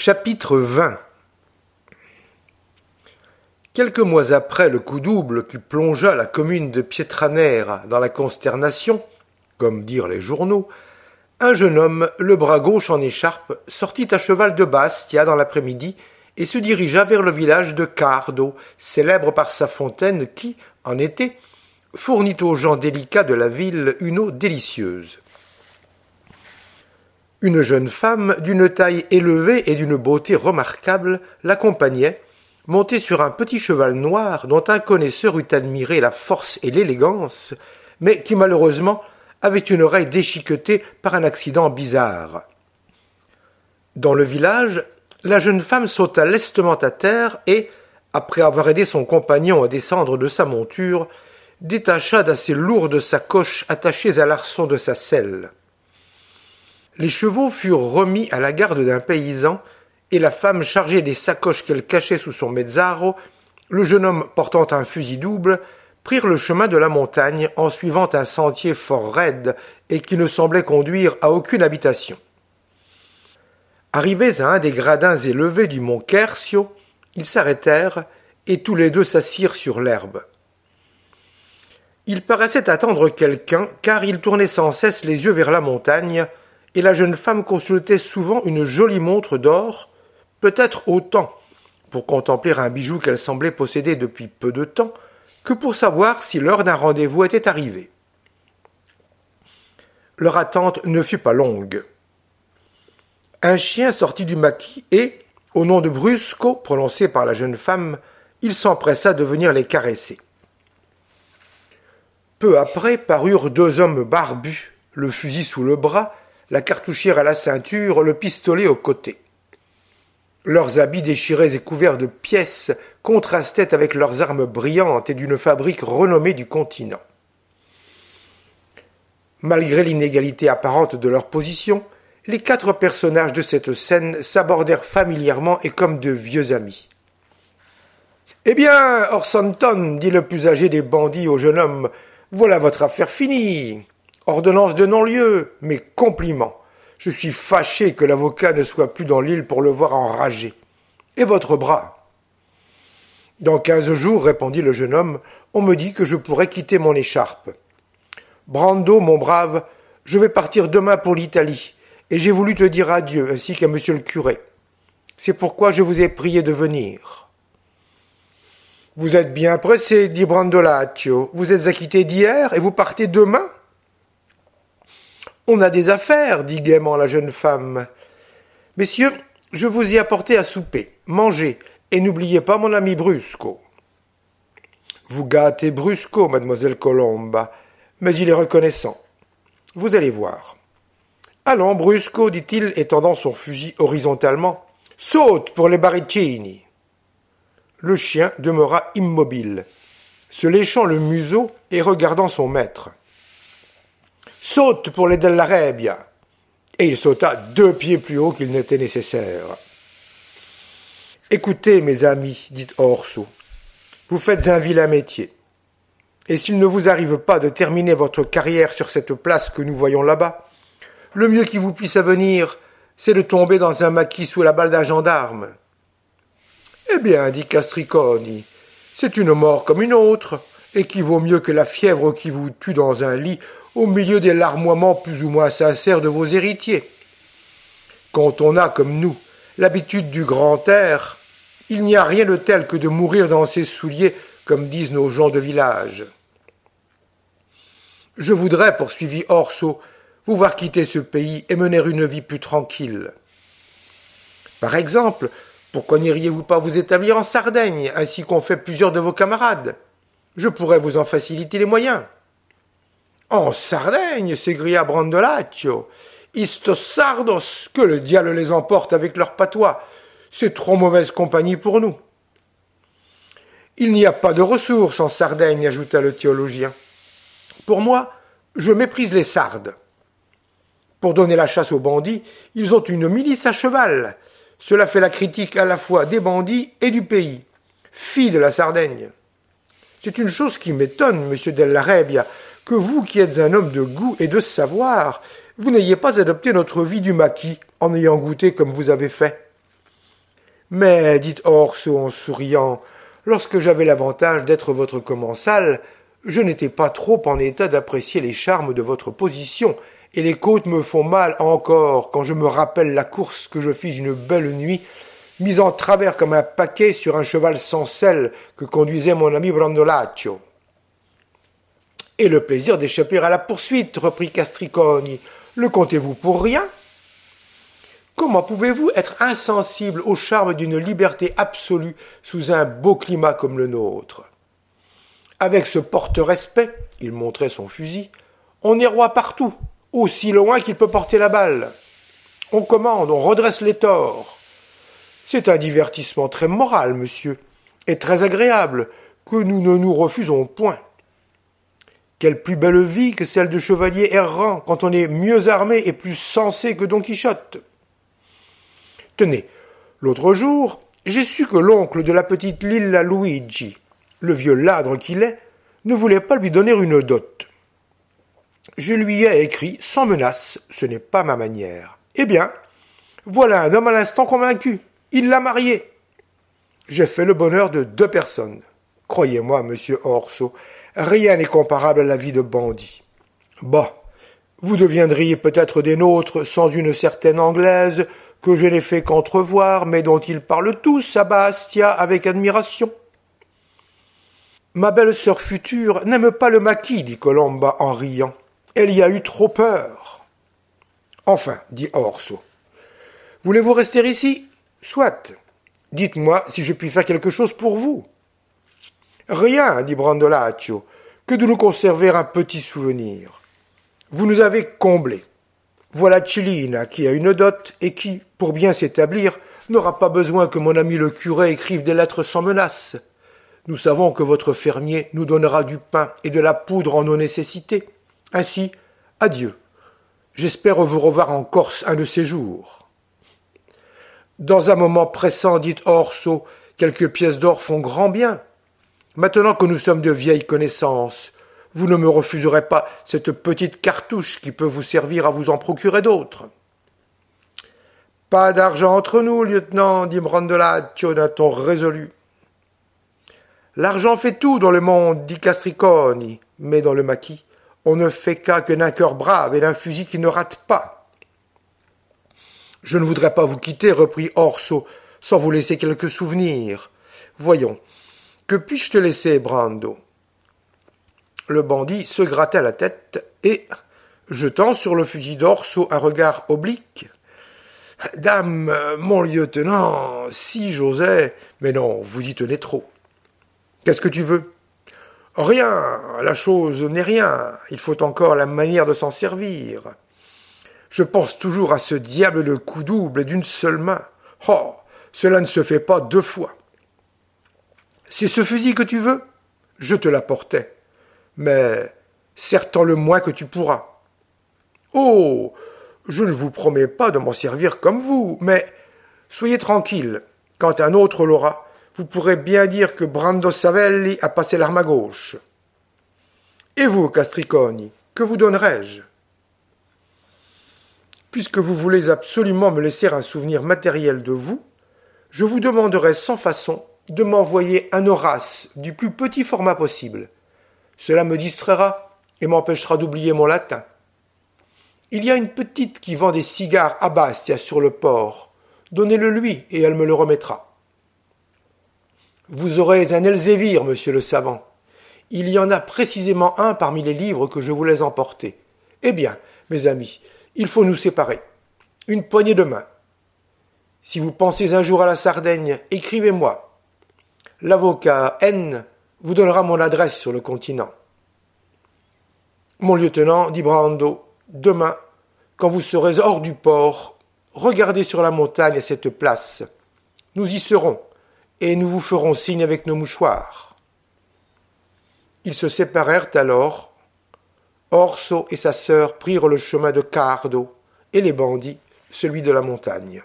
Chapitre 20 Quelques mois après le coup double qui plongea la commune de Pietranera dans la consternation, comme dirent les journaux, un jeune homme, le bras gauche en écharpe, sortit à cheval de Bastia dans l'après-midi et se dirigea vers le village de Cardo, célèbre par sa fontaine qui, en été, fournit aux gens délicats de la ville une eau délicieuse. Une jeune femme d'une taille élevée et d'une beauté remarquable l'accompagnait, montée sur un petit cheval noir dont un connaisseur eût admiré la force et l'élégance, mais qui malheureusement avait une oreille déchiquetée par un accident bizarre. Dans le village, la jeune femme sauta lestement à terre et, après avoir aidé son compagnon à descendre de sa monture, détacha d'assez lourdes sacoches attachées à l'arçon de sa selle. Les chevaux furent remis à la garde d'un paysan, et la femme chargée des sacoches qu'elle cachait sous son mezzaro, le jeune homme portant un fusil double, prirent le chemin de la montagne en suivant un sentier fort raide et qui ne semblait conduire à aucune habitation. Arrivés à un des gradins élevés du mont Quercio, ils s'arrêtèrent et tous les deux s'assirent sur l'herbe. Ils paraissaient attendre quelqu'un, car ils tournaient sans cesse les yeux vers la montagne, et la jeune femme consultait souvent une jolie montre d'or, peut-être autant pour contempler un bijou qu'elle semblait posséder depuis peu de temps, que pour savoir si l'heure d'un rendez-vous était arrivée. Leur attente ne fut pas longue. Un chien sortit du maquis et, au nom de Brusco prononcé par la jeune femme, il s'empressa de venir les caresser. Peu après parurent deux hommes barbus, le fusil sous le bras, la cartouchière à la ceinture, le pistolet au côté. Leurs habits déchirés et couverts de pièces contrastaient avec leurs armes brillantes et d'une fabrique renommée du continent. Malgré l'inégalité apparente de leur position, les quatre personnages de cette scène s'abordèrent familièrement et comme de vieux amis. Eh bien, Orsanton, dit le plus âgé des bandits au jeune homme, voilà votre affaire finie. Ordonnance de non-lieu, mais compliments. Je suis fâché que l'avocat ne soit plus dans l'île pour le voir enragé. Et votre bras? Dans quinze jours, répondit le jeune homme, on me dit que je pourrais quitter mon écharpe. Brando, mon brave, je vais partir demain pour l'Italie, et j'ai voulu te dire adieu, ainsi qu'à monsieur le curé. C'est pourquoi je vous ai prié de venir. Vous êtes bien pressé, dit Brandolaccio. Vous êtes acquitté d'hier et vous partez demain? On a des affaires, dit gaiement la jeune femme. Messieurs, je vous ai apporté à souper. Mangez, et n'oubliez pas mon ami Brusco. Vous gâtez Brusco, mademoiselle Colomba, mais il est reconnaissant. Vous allez voir. Allons, Brusco, dit-il, étendant son fusil horizontalement. Saute pour les barricini. Le chien demeura immobile, se léchant le museau et regardant son maître. Saute pour les Della Rebia. Et il sauta deux pieds plus haut qu'il n'était nécessaire. Écoutez, mes amis, dit Orso, vous faites un vilain métier. Et s'il ne vous arrive pas de terminer votre carrière sur cette place que nous voyons là-bas, le mieux qui vous puisse avenir, c'est de tomber dans un maquis sous la balle d'un gendarme. Eh bien, dit Castriconi, c'est une mort comme une autre, et qui vaut mieux que la fièvre qui vous tue dans un lit au milieu des larmoiements plus ou moins sincères de vos héritiers. Quand on a, comme nous, l'habitude du grand air, il n'y a rien de tel que de mourir dans ses souliers, comme disent nos gens de village. Je voudrais, poursuivit Orso, vous voir quitter ce pays et mener une vie plus tranquille. Par exemple, pourquoi n'iriez-vous pas vous établir en Sardaigne, ainsi qu'ont fait plusieurs de vos camarades? Je pourrais vous en faciliter les moyens. En Sardaigne, s'égria Brandolaccio. Istos sardos, que le diable les emporte avec leur patois. C'est trop mauvaise compagnie pour nous. Il n'y a pas de ressources en Sardaigne, ajouta le théologien. Pour moi, je méprise les Sardes. Pour donner la chasse aux bandits, ils ont une milice à cheval. Cela fait la critique à la fois des bandits et du pays. Fille de la Sardaigne. C'est une chose qui m'étonne, monsieur Della que vous qui êtes un homme de goût et de savoir, vous n'ayez pas adopté notre vie du maquis en ayant goûté comme vous avez fait. Mais, dit Orso en souriant, lorsque j'avais l'avantage d'être votre commensal, je n'étais pas trop en état d'apprécier les charmes de votre position, et les côtes me font mal encore quand je me rappelle la course que je fis une belle nuit, mise en travers comme un paquet sur un cheval sans selle que conduisait mon ami Brandolaccio. Et le plaisir d'échapper à la poursuite, reprit Castriconi. Le comptez-vous pour rien? Comment pouvez-vous être insensible au charme d'une liberté absolue sous un beau climat comme le nôtre? Avec ce porte-respect, il montrait son fusil, on est roi partout, aussi loin qu'il peut porter la balle. On commande, on redresse les torts. C'est un divertissement très moral, monsieur, et très agréable, que nous ne nous refusons point. Quelle plus belle vie que celle de chevalier errant quand on est mieux armé et plus sensé que Don Quichotte. Tenez, l'autre jour, j'ai su que l'oncle de la petite Lilla Luigi, le vieux ladre qu'il est, ne voulait pas lui donner une dot. Je lui ai écrit sans menace, ce n'est pas ma manière. Eh bien, voilà un homme à l'instant convaincu. Il l'a marié. J'ai fait le bonheur de deux personnes. Croyez-moi, monsieur Orso, Rien n'est comparable à la vie de bandit. Bah, vous deviendriez peut-être des nôtres sans une certaine anglaise que je n'ai fait qu'entrevoir, mais dont ils parlent tous à Bastia avec admiration. Ma belle sœur future n'aime pas le maquis, dit Colomba en riant. Elle y a eu trop peur. Enfin, dit Orso. Voulez-vous rester ici? Soit. Dites-moi si je puis faire quelque chose pour vous. Rien, dit Brandolaccio, que de nous conserver un petit souvenir. Vous nous avez comblés. Voilà Chilina qui a une dot et qui, pour bien s'établir, n'aura pas besoin que mon ami le curé écrive des lettres sans menace. Nous savons que votre fermier nous donnera du pain et de la poudre en nos nécessités. Ainsi, adieu. J'espère vous revoir en Corse un de ces jours. Dans un moment pressant, dit Orso, quelques pièces d'or font grand bien. Maintenant que nous sommes de vieilles connaissances, vous ne me refuserez pas cette petite cartouche qui peut vous servir à vous en procurer d'autres. Pas d'argent entre nous, lieutenant, dit Brandolaccio d'un ton résolu. L'argent fait tout dans le monde, dit Castriconi, mais dans le maquis, on ne fait qu'à que d'un cœur brave et d'un fusil qui ne rate pas. Je ne voudrais pas vous quitter, reprit Orso, sans vous laisser quelques souvenirs. Voyons, que puis-je te laisser, Brando? Le bandit se grattait la tête et, jetant sur le fusil d'Orso un regard oblique, Dame, mon lieutenant, si j'osais. Mais non, vous y tenez trop. Qu'est-ce que tu veux? Rien, la chose n'est rien. Il faut encore la manière de s'en servir. Je pense toujours à ce diable de coup double d'une seule main. Oh, cela ne se fait pas deux fois. C'est ce fusil que tu veux? Je te l'apportais. Mais serre le moins que tu pourras. Oh Je ne vous promets pas de m'en servir comme vous, mais soyez tranquille. Quand un autre l'aura, vous pourrez bien dire que Brando Savelli a passé l'arme à gauche. Et vous, Castriconi, que vous donnerais-je Puisque vous voulez absolument me laisser un souvenir matériel de vous, je vous demanderai sans façon de m'envoyer un Horace du plus petit format possible. Cela me distraira et m'empêchera d'oublier mon latin. Il y a une petite qui vend des cigares à Bastia sur le port. Donnez-le lui et elle me le remettra. Vous aurez un Elzévir, monsieur le savant. Il y en a précisément un parmi les livres que je voulais emporter. Eh bien, mes amis, il faut nous séparer. Une poignée de main. Si vous pensez un jour à la Sardaigne, écrivez-moi. L'avocat N vous donnera mon adresse sur le continent. Mon lieutenant, dit Brando, demain, quand vous serez hors du port, regardez sur la montagne à cette place. Nous y serons, et nous vous ferons signe avec nos mouchoirs. Ils se séparèrent alors. Orso et sa sœur prirent le chemin de Cardo, et les bandits celui de la montagne.